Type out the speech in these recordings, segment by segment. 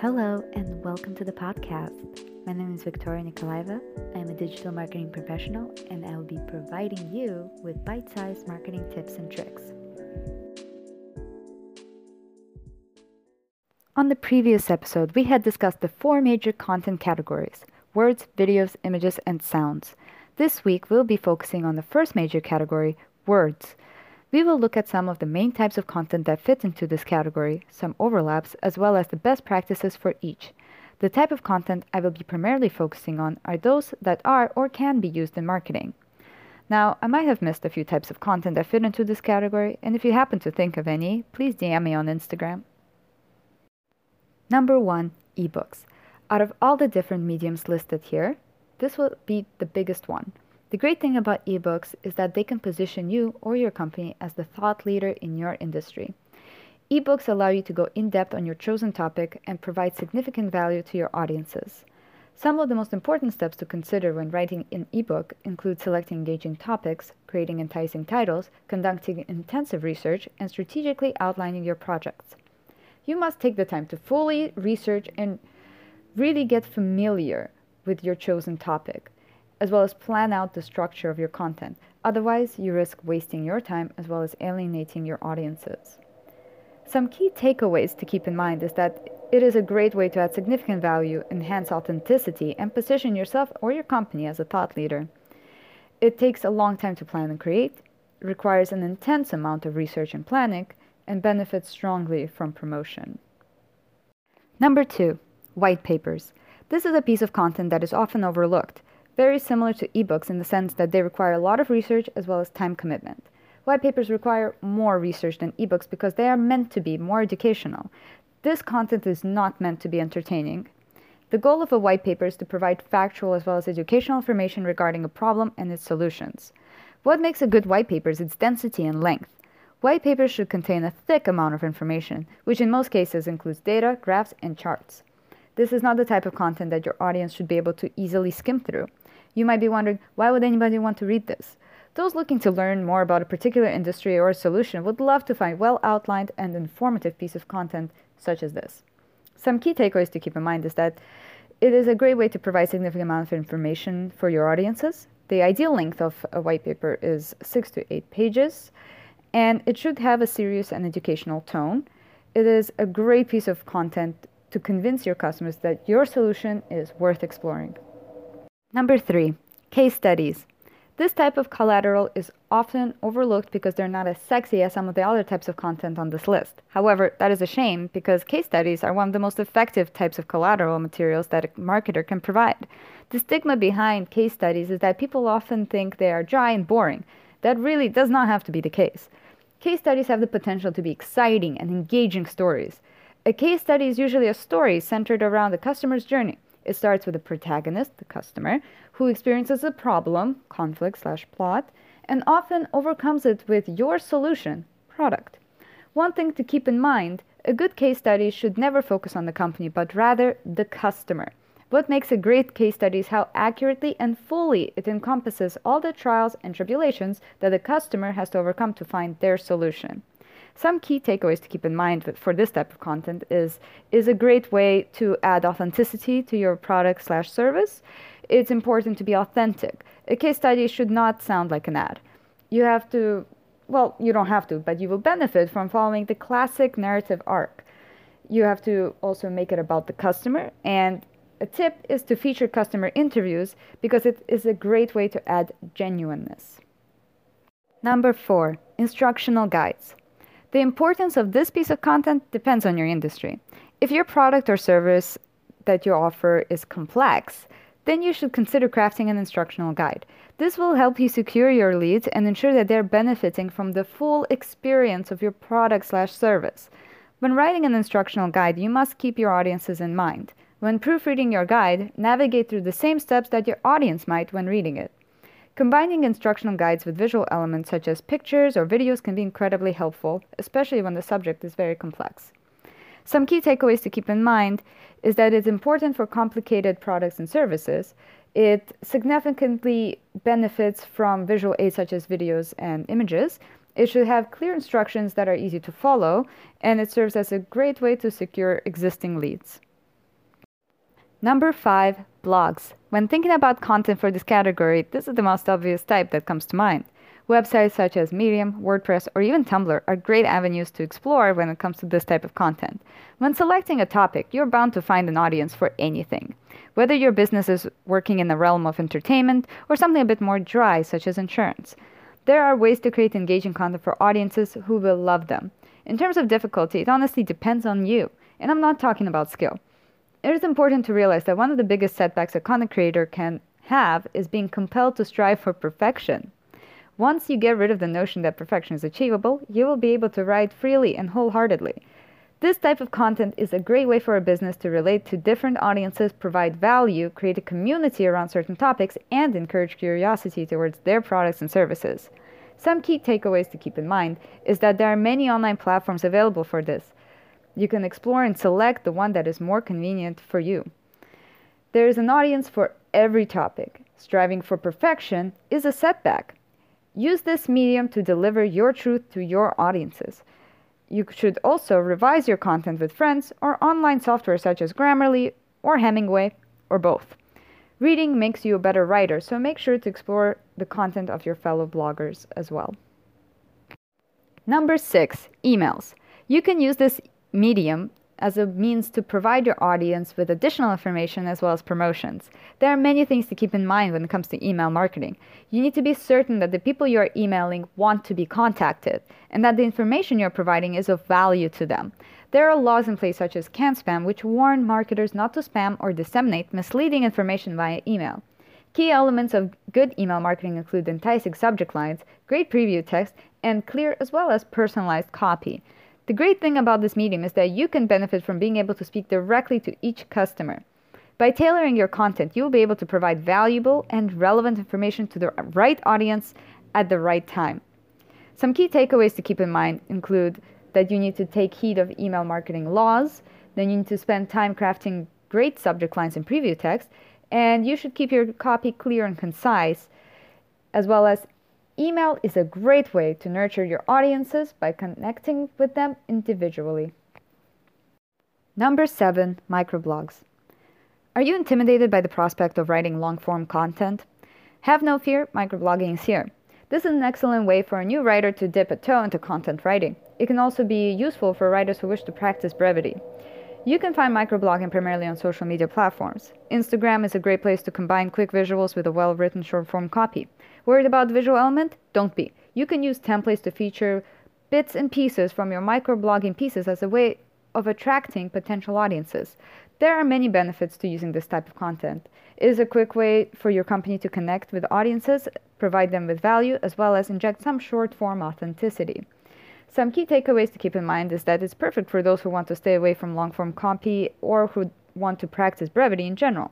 Hello, and welcome to the podcast. My name is Victoria Nikolaeva. I'm a digital marketing professional, and I will be providing you with bite sized marketing tips and tricks. On the previous episode, we had discussed the four major content categories words, videos, images, and sounds. This week, we'll be focusing on the first major category words. We will look at some of the main types of content that fit into this category, some overlaps, as well as the best practices for each. The type of content I will be primarily focusing on are those that are or can be used in marketing. Now, I might have missed a few types of content that fit into this category, and if you happen to think of any, please DM me on Instagram. Number one, ebooks. Out of all the different mediums listed here, this will be the biggest one. The great thing about ebooks is that they can position you or your company as the thought leader in your industry. Ebooks allow you to go in depth on your chosen topic and provide significant value to your audiences. Some of the most important steps to consider when writing an ebook include selecting engaging topics, creating enticing titles, conducting intensive research, and strategically outlining your projects. You must take the time to fully research and really get familiar with your chosen topic as well as plan out the structure of your content. Otherwise, you risk wasting your time as well as alienating your audiences. Some key takeaways to keep in mind is that it is a great way to add significant value, enhance authenticity, and position yourself or your company as a thought leader. It takes a long time to plan and create, requires an intense amount of research and planning, and benefits strongly from promotion. Number two, white papers. This is a piece of content that is often overlooked very similar to ebooks in the sense that they require a lot of research as well as time commitment. White papers require more research than ebooks because they are meant to be more educational. This content is not meant to be entertaining. The goal of a white paper is to provide factual as well as educational information regarding a problem and its solutions. What makes a good white paper is its density and length. White papers should contain a thick amount of information, which in most cases includes data, graphs, and charts. This is not the type of content that your audience should be able to easily skim through. You might be wondering, why would anybody want to read this? Those looking to learn more about a particular industry or solution would love to find well outlined and informative piece of content such as this. Some key takeaways to keep in mind is that it is a great way to provide significant amount of information for your audiences. The ideal length of a white paper is 6 to 8 pages and it should have a serious and educational tone. It is a great piece of content to convince your customers that your solution is worth exploring. Number three, case studies. This type of collateral is often overlooked because they're not as sexy as some of the other types of content on this list. However, that is a shame because case studies are one of the most effective types of collateral materials that a marketer can provide. The stigma behind case studies is that people often think they are dry and boring. That really does not have to be the case. Case studies have the potential to be exciting and engaging stories. A case study is usually a story centered around the customer's journey. It starts with the protagonist, the customer, who experiences a problem, conflict slash plot, and often overcomes it with your solution, product. One thing to keep in mind a good case study should never focus on the company, but rather the customer. What makes a great case study is how accurately and fully it encompasses all the trials and tribulations that the customer has to overcome to find their solution. Some key takeaways to keep in mind for this type of content is is a great way to add authenticity to your product slash service. It's important to be authentic. A case study should not sound like an ad. You have to, well, you don't have to, but you will benefit from following the classic narrative arc. You have to also make it about the customer and a tip is to feature customer interviews because it is a great way to add genuineness. Number four, instructional guides. The importance of this piece of content depends on your industry. If your product or service that you offer is complex, then you should consider crafting an instructional guide. This will help you secure your leads and ensure that they're benefiting from the full experience of your product slash service. When writing an instructional guide, you must keep your audiences in mind. When proofreading your guide, navigate through the same steps that your audience might when reading it. Combining instructional guides with visual elements such as pictures or videos can be incredibly helpful, especially when the subject is very complex. Some key takeaways to keep in mind is that it's important for complicated products and services. It significantly benefits from visual aids such as videos and images. It should have clear instructions that are easy to follow, and it serves as a great way to secure existing leads. Number five, blogs. When thinking about content for this category, this is the most obvious type that comes to mind. Websites such as Medium, WordPress, or even Tumblr are great avenues to explore when it comes to this type of content. When selecting a topic, you're bound to find an audience for anything. Whether your business is working in the realm of entertainment or something a bit more dry, such as insurance. There are ways to create engaging content for audiences who will love them. In terms of difficulty, it honestly depends on you, and I'm not talking about skill. It is important to realize that one of the biggest setbacks a content creator can have is being compelled to strive for perfection. Once you get rid of the notion that perfection is achievable, you will be able to write freely and wholeheartedly. This type of content is a great way for a business to relate to different audiences, provide value, create a community around certain topics, and encourage curiosity towards their products and services. Some key takeaways to keep in mind is that there are many online platforms available for this. You can explore and select the one that is more convenient for you. There is an audience for every topic. Striving for perfection is a setback. Use this medium to deliver your truth to your audiences. You should also revise your content with friends or online software such as Grammarly or Hemingway or both. Reading makes you a better writer, so make sure to explore the content of your fellow bloggers as well. Number six, emails. You can use this medium as a means to provide your audience with additional information as well as promotions. There are many things to keep in mind when it comes to email marketing. You need to be certain that the people you are emailing want to be contacted and that the information you're providing is of value to them. There are laws in place such as CAN-SPAM which warn marketers not to spam or disseminate misleading information via email. Key elements of good email marketing include enticing subject lines, great preview text, and clear as well as personalized copy. The great thing about this medium is that you can benefit from being able to speak directly to each customer. By tailoring your content, you will be able to provide valuable and relevant information to the right audience at the right time. Some key takeaways to keep in mind include that you need to take heed of email marketing laws, then you need to spend time crafting great subject lines and preview text, and you should keep your copy clear and concise, as well as Email is a great way to nurture your audiences by connecting with them individually. Number 7 Microblogs. Are you intimidated by the prospect of writing long form content? Have no fear, microblogging is here. This is an excellent way for a new writer to dip a toe into content writing. It can also be useful for writers who wish to practice brevity. You can find microblogging primarily on social media platforms. Instagram is a great place to combine quick visuals with a well written short form copy. Worried about the visual element? Don't be. You can use templates to feature bits and pieces from your microblogging pieces as a way of attracting potential audiences. There are many benefits to using this type of content. It is a quick way for your company to connect with audiences, provide them with value, as well as inject some short form authenticity. Some key takeaways to keep in mind is that it's perfect for those who want to stay away from long form copy or who want to practice brevity in general.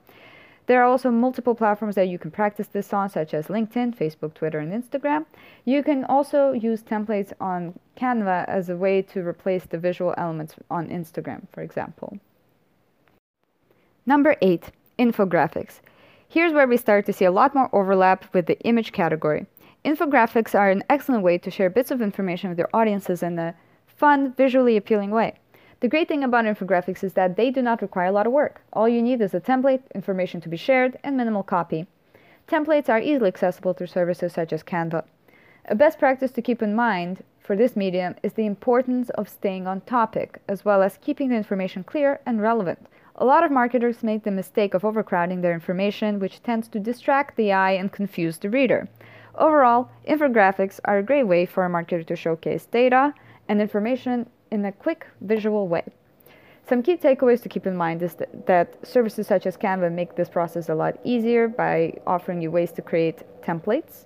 There are also multiple platforms that you can practice this on, such as LinkedIn, Facebook, Twitter, and Instagram. You can also use templates on Canva as a way to replace the visual elements on Instagram, for example. Number eight, infographics. Here's where we start to see a lot more overlap with the image category. Infographics are an excellent way to share bits of information with your audiences in a fun, visually appealing way. The great thing about infographics is that they do not require a lot of work. All you need is a template, information to be shared, and minimal copy. Templates are easily accessible through services such as Canva. A best practice to keep in mind for this medium is the importance of staying on topic, as well as keeping the information clear and relevant. A lot of marketers make the mistake of overcrowding their information, which tends to distract the eye and confuse the reader. Overall, infographics are a great way for a marketer to showcase data and information in a quick visual way. Some key takeaways to keep in mind is that, that, services such as Canva make this process a lot easier by offering you ways to create templates.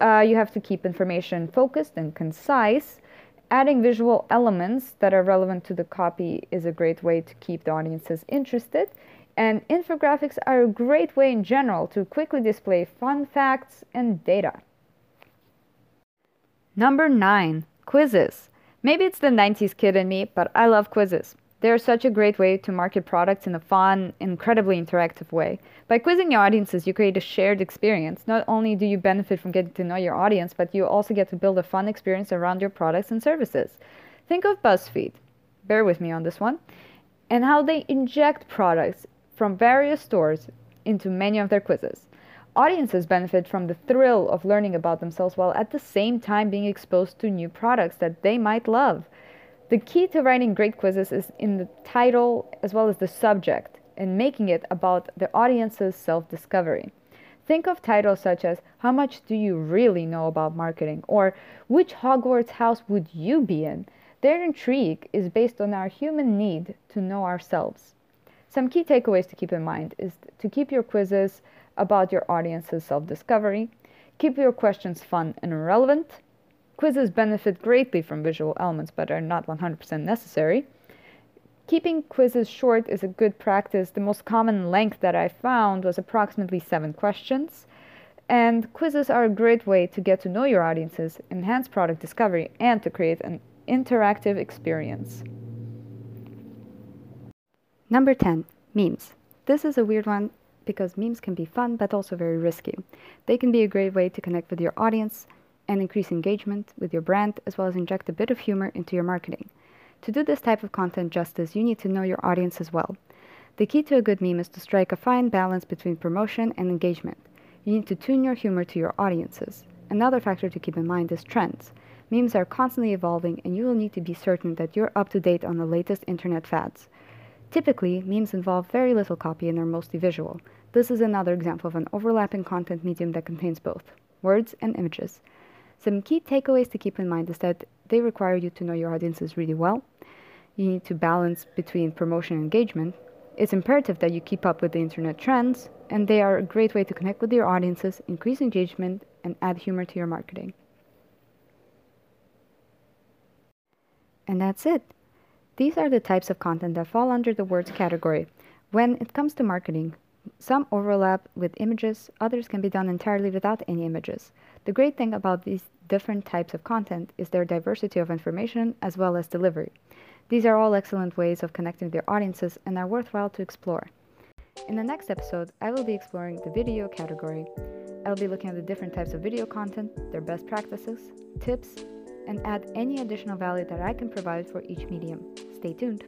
Uh, you have to keep information focused and concise. Adding visual elements that are relevant to the copy is a great way to keep the audiences interested. And infographics are a great way in general to quickly display fun facts and data. Number 9 Quizzes. Maybe it's the 90s kid in me, but I love quizzes. They're such a great way to market products in a fun, incredibly interactive way. By quizzing your audiences, you create a shared experience. Not only do you benefit from getting to know your audience, but you also get to build a fun experience around your products and services. Think of BuzzFeed. Bear with me on this one. And how they inject products from various stores into many of their quizzes. Audiences benefit from the thrill of learning about themselves while at the same time being exposed to new products that they might love. The key to writing great quizzes is in the title as well as the subject and making it about the audience's self discovery. Think of titles such as How much do you really know about marketing? or Which Hogwarts house would you be in? Their intrigue is based on our human need to know ourselves. Some key takeaways to keep in mind is to keep your quizzes about your audience's self discovery, keep your questions fun and relevant. Quizzes benefit greatly from visual elements but are not 100% necessary. Keeping quizzes short is a good practice. The most common length that I found was approximately seven questions. And quizzes are a great way to get to know your audiences, enhance product discovery, and to create an interactive experience. Number 10 Memes. This is a weird one because memes can be fun but also very risky. They can be a great way to connect with your audience and increase engagement with your brand as well as inject a bit of humor into your marketing. To do this type of content justice, you need to know your audience as well. The key to a good meme is to strike a fine balance between promotion and engagement. You need to tune your humor to your audiences. Another factor to keep in mind is trends. Memes are constantly evolving, and you will need to be certain that you're up to date on the latest internet fads. Typically, memes involve very little copy and are mostly visual. This is another example of an overlapping content medium that contains both words and images. Some key takeaways to keep in mind is that they require you to know your audiences really well. You need to balance between promotion and engagement. It's imperative that you keep up with the internet trends, and they are a great way to connect with your audiences, increase engagement, and add humor to your marketing. And that's it. These are the types of content that fall under the words category. When it comes to marketing, some overlap with images, others can be done entirely without any images. The great thing about these different types of content is their diversity of information as well as delivery. These are all excellent ways of connecting your audiences and are worthwhile to explore. In the next episode, I will be exploring the video category. I will be looking at the different types of video content, their best practices, tips, and add any additional value that I can provide for each medium. Stay tuned.